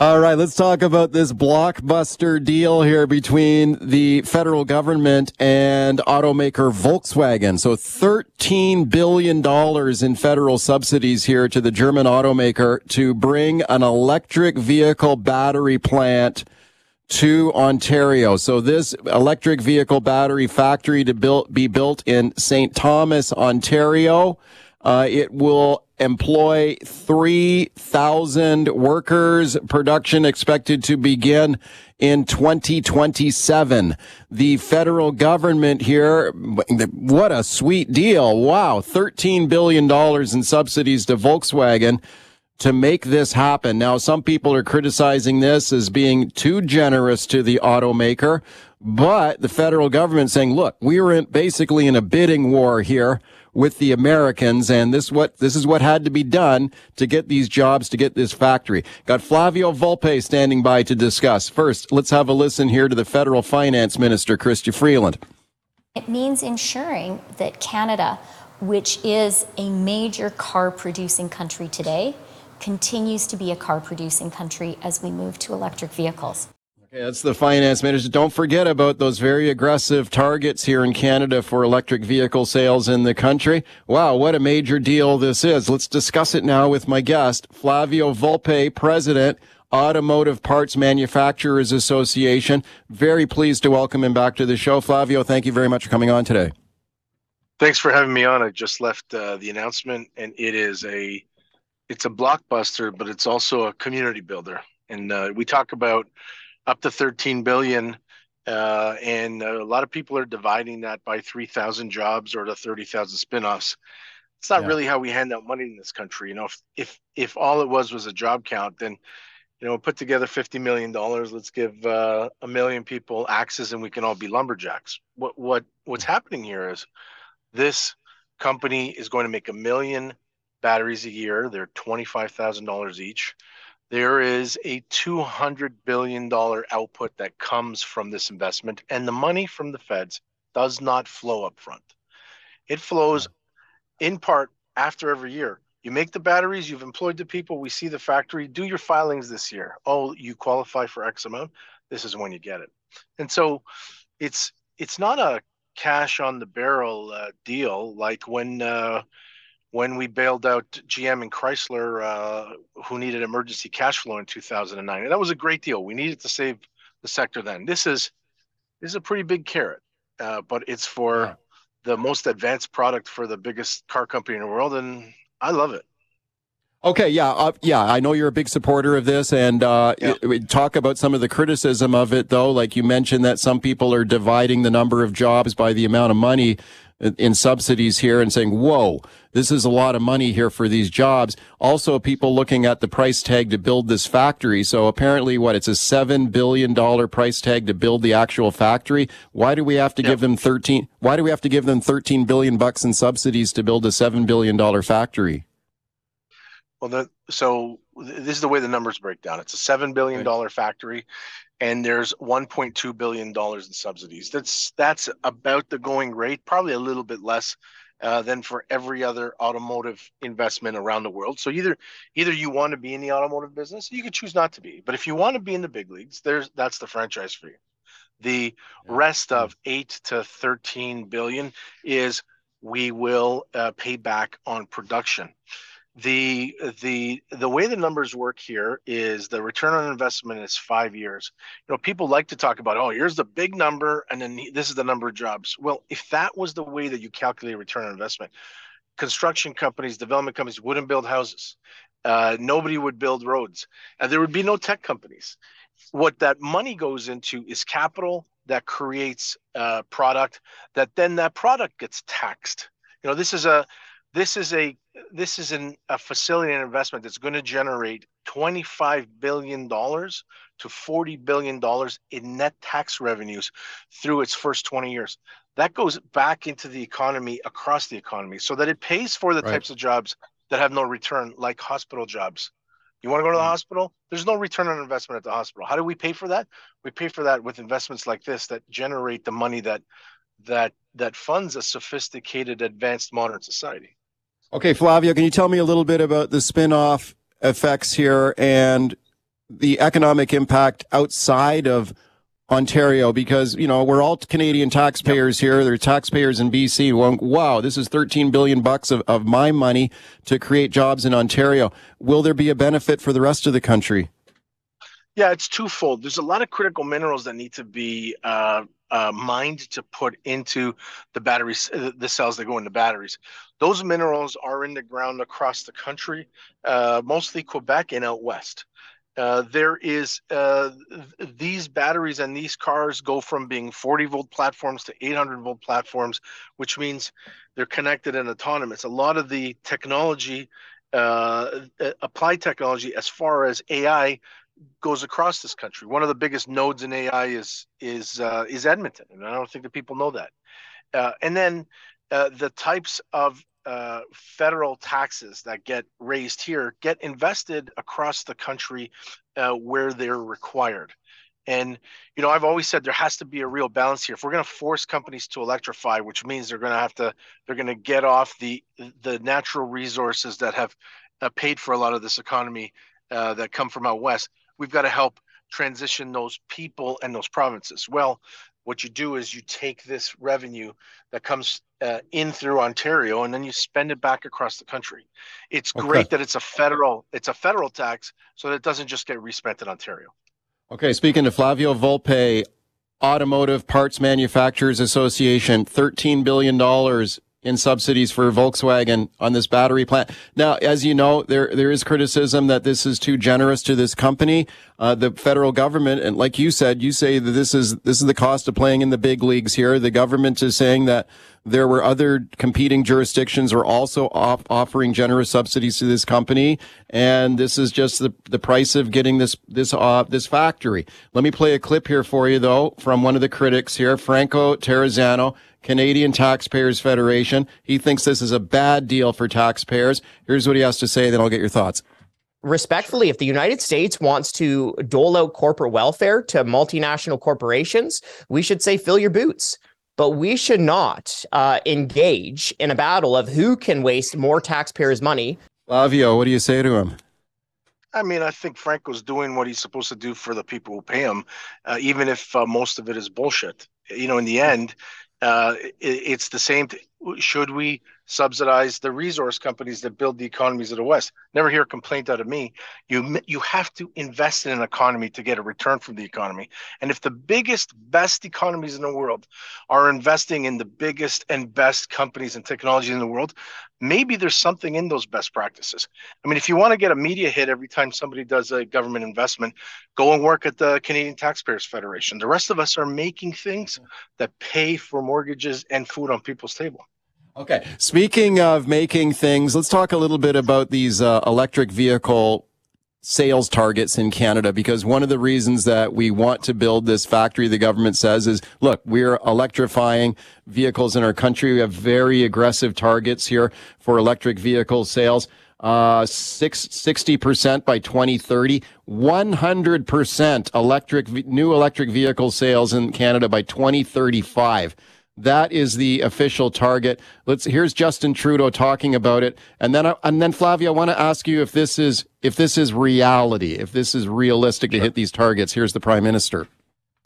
All right, let's talk about this blockbuster deal here between the federal government and automaker Volkswagen. So $13 billion in federal subsidies here to the German automaker to bring an electric vehicle battery plant to Ontario. So this electric vehicle battery factory to build, be built in St. Thomas, Ontario. Uh, it will employ 3,000 workers. Production expected to begin in 2027. The federal government here, what a sweet deal. Wow. $13 billion in subsidies to Volkswagen to make this happen. Now, some people are criticizing this as being too generous to the automaker, but the federal government saying, look, we were in, basically in a bidding war here with the Americans, and this what this is what had to be done to get these jobs, to get this factory. Got Flavio Volpe standing by to discuss. First, let's have a listen here to the federal finance minister, Chrystia Freeland. It means ensuring that Canada, which is a major car producing country today, continues to be a car producing country as we move to electric vehicles. That's the finance minister. Don't forget about those very aggressive targets here in Canada for electric vehicle sales in the country. Wow, what a major deal this is. Let's discuss it now with my guest, Flavio Volpe, President, Automotive Parts Manufacturers Association. Very pleased to welcome him back to the show. Flavio, thank you very much for coming on today. Thanks for having me on. I just left uh, the announcement, and it is a it's a blockbuster, but it's also a community builder. And uh, we talk about up to 13 billion uh, and a lot of people are dividing that by 3,000 jobs or the 30,000 spinoffs. It's not yeah. really how we hand out money in this country. You know, if, if if all it was was a job count, then you know, put together 50 million dollars. Let's give uh, a million people access, and we can all be lumberjacks. What what what's happening here is this company is going to make a million batteries a year. They're twenty five thousand dollars each there is a $200 billion output that comes from this investment, and the money from the feds does not flow up front. It flows in part after every year. You make the batteries, you've employed the people, we see the factory, do your filings this year. Oh, you qualify for X amount, this is when you get it. And so it's it's not a cash on the barrel uh, deal like when uh, when we bailed out GM and Chrysler, uh, who needed emergency cash flow in 2009, and that was a great deal. We needed to save the sector then. This is this is a pretty big carrot, uh, but it's for yeah. the most advanced product for the biggest car company in the world, and I love it. Okay, yeah, uh, yeah. I know you're a big supporter of this, and uh, yeah. it, talk about some of the criticism of it, though. Like you mentioned, that some people are dividing the number of jobs by the amount of money in subsidies here and saying, whoa, this is a lot of money here for these jobs. Also, people looking at the price tag to build this factory. So apparently what, it's a $7 billion price tag to build the actual factory. Why do we have to yep. give them 13, why do we have to give them 13 billion bucks in subsidies to build a $7 billion factory? Well, the, so this is the way the numbers break down. It's a $7 billion right. factory and there's 1.2 billion dollars in subsidies. That's that's about the going rate, probably a little bit less uh, than for every other automotive investment around the world. So either either you want to be in the automotive business, you could choose not to be. But if you want to be in the big leagues, there's that's the franchise for you. The rest of eight to 13 billion is we will uh, pay back on production the the the way the numbers work here is the return on investment is five years. You know people like to talk about oh here's the big number and then this is the number of jobs. Well if that was the way that you calculate return on investment construction companies development companies wouldn't build houses. Uh, nobody would build roads and there would be no tech companies. What that money goes into is capital that creates a product that then that product gets taxed. You know this is a this is a this is an, a facility and investment that's going to generate 25 billion dollars to 40 billion dollars in net tax revenues through its first 20 years. That goes back into the economy across the economy so that it pays for the right. types of jobs that have no return like hospital jobs. You want to go to the mm. hospital? There's no return on investment at the hospital. How do we pay for that? We pay for that with investments like this that generate the money that that that funds a sophisticated advanced modern society Okay, Flavio, can you tell me a little bit about the spin-off effects here and the economic impact outside of Ontario? Because, you know, we're all Canadian taxpayers here. There are taxpayers in BC. Well, wow, this is 13 billion bucks of, of my money to create jobs in Ontario. Will there be a benefit for the rest of the country? Yeah, it's twofold. There's a lot of critical minerals that need to be uh, uh, mined to put into the batteries, uh, the cells that go into batteries. Those minerals are in the ground across the country, uh, mostly Quebec and out west. Uh, there is uh, these batteries and these cars go from being 40 volt platforms to 800 volt platforms, which means they're connected and autonomous. A lot of the technology, uh, applied technology, as far as AI goes across this country. One of the biggest nodes in AI is is uh, is Edmonton, and I don't think that people know that. Uh, and then uh, the types of uh, federal taxes that get raised here get invested across the country uh, where they're required. And you know, I've always said there has to be a real balance here. If we're going to force companies to electrify, which means they're going to have to, they're going to get off the the natural resources that have uh, paid for a lot of this economy that come from out west we've got to help transition those people and those provinces. Well, what you do is you take this revenue that comes uh, in through Ontario and then you spend it back across the country. It's okay. great that it's a federal it's a federal tax so that it doesn't just get respent in Ontario. Okay, speaking to Flavio Volpe, Automotive Parts Manufacturers Association, $13 billion in subsidies for Volkswagen on this battery plant. Now, as you know, there there is criticism that this is too generous to this company. Uh, the federal government, and like you said, you say that this is this is the cost of playing in the big leagues here. The government is saying that there were other competing jurisdictions are also off, offering generous subsidies to this company, and this is just the the price of getting this this uh, this factory. Let me play a clip here for you, though, from one of the critics here, Franco Terrazzano Canadian Taxpayers Federation. He thinks this is a bad deal for taxpayers. Here's what he has to say, then I'll get your thoughts. Respectfully, if the United States wants to dole out corporate welfare to multinational corporations, we should say fill your boots. But we should not uh, engage in a battle of who can waste more taxpayers' money. Flavio, what do you say to him? I mean, I think Franco's doing what he's supposed to do for the people who pay him, uh, even if uh, most of it is bullshit. You know, in the end, uh, it, it's the same. Th- should we subsidize the resource companies that build the economies of the West. Never hear a complaint out of me. You you have to invest in an economy to get a return from the economy. And if the biggest, best economies in the world are investing in the biggest and best companies and technology in the world, maybe there's something in those best practices. I mean, if you want to get a media hit every time somebody does a government investment, go and work at the Canadian Taxpayers Federation. The rest of us are making things that pay for mortgages and food on people's table. Okay. Speaking of making things, let's talk a little bit about these uh, electric vehicle sales targets in Canada because one of the reasons that we want to build this factory, the government says, is look, we're electrifying vehicles in our country. We have very aggressive targets here for electric vehicle sales. Uh, six, 60% by 2030, 100% electric, new electric vehicle sales in Canada by 2035. That is the official target. Let's here's Justin Trudeau talking about it, and then and then Flavio, I want to ask you if this is if this is reality, if this is realistic to hit these targets. Here's the Prime Minister.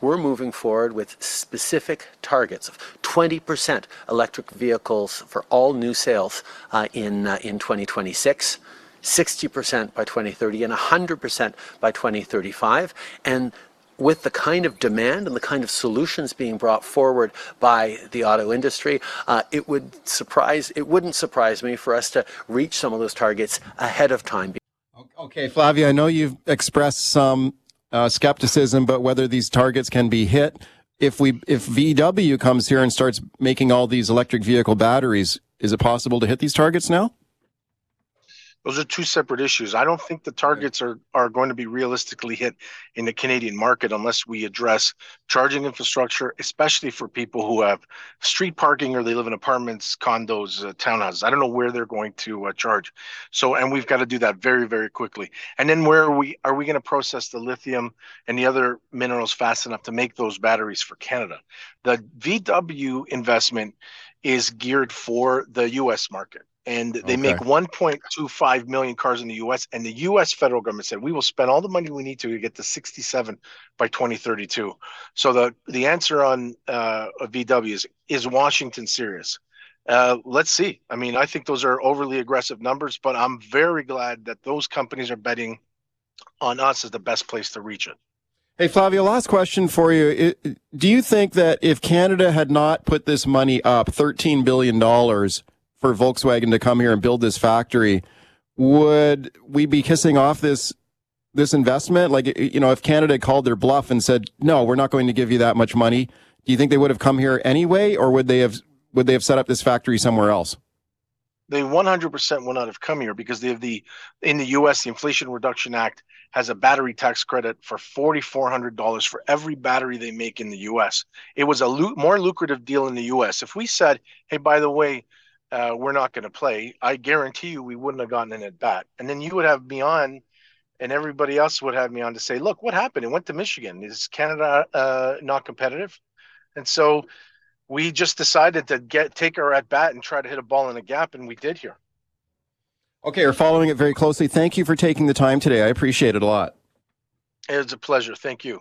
We're moving forward with specific targets of 20% electric vehicles for all new sales uh, in uh, in 2026. 60% by 2030 and 100% by 2035 and with the kind of demand and the kind of solutions being brought forward by the auto industry, uh, it would surprise it wouldn't surprise me for us to reach some of those targets ahead of time. Okay, Flavio, I know you've expressed some uh, skepticism about whether these targets can be hit. if we if VW comes here and starts making all these electric vehicle batteries, is it possible to hit these targets now? Those are two separate issues. I don't think the targets are, are going to be realistically hit in the Canadian market unless we address charging infrastructure, especially for people who have street parking or they live in apartments, condos, uh, townhouses. I don't know where they're going to uh, charge. So, and we've got to do that very, very quickly. And then where are we are we going to process the lithium and the other minerals fast enough to make those batteries for Canada? The VW investment is geared for the US market and they okay. make 1.25 million cars in the US and the US federal government said we will spend all the money we need to to get to 67 by 2032 so the the answer on uh, VW is is Washington serious uh, let's see I mean I think those are overly aggressive numbers but I'm very glad that those companies are betting on us as the best place to reach it Hey, Flavio, last question for you. Do you think that if Canada had not put this money up, $13 billion, for Volkswagen to come here and build this factory, would we be kissing off this this investment? Like, you know, if Canada called their bluff and said, "No, we're not going to give you that much money," do you think they would have come here anyway, or would they have would they have set up this factory somewhere else? They 100% would not have come here because they have the in the U.S. the Inflation Reduction Act has a battery tax credit for $4,400 for every battery they make in the U.S. It was a lo- more lucrative deal in the U.S. If we said, "Hey, by the way," uh, we're not going to play, I guarantee you we wouldn't have gotten an at bat. And then you would have me on, and everybody else would have me on to say, look, what happened? It went to Michigan. Is Canada uh, not competitive? And so we just decided to get take our at bat and try to hit a ball in a gap, and we did here. Okay, we're following it very closely. Thank you for taking the time today. I appreciate it a lot. It's a pleasure. Thank you.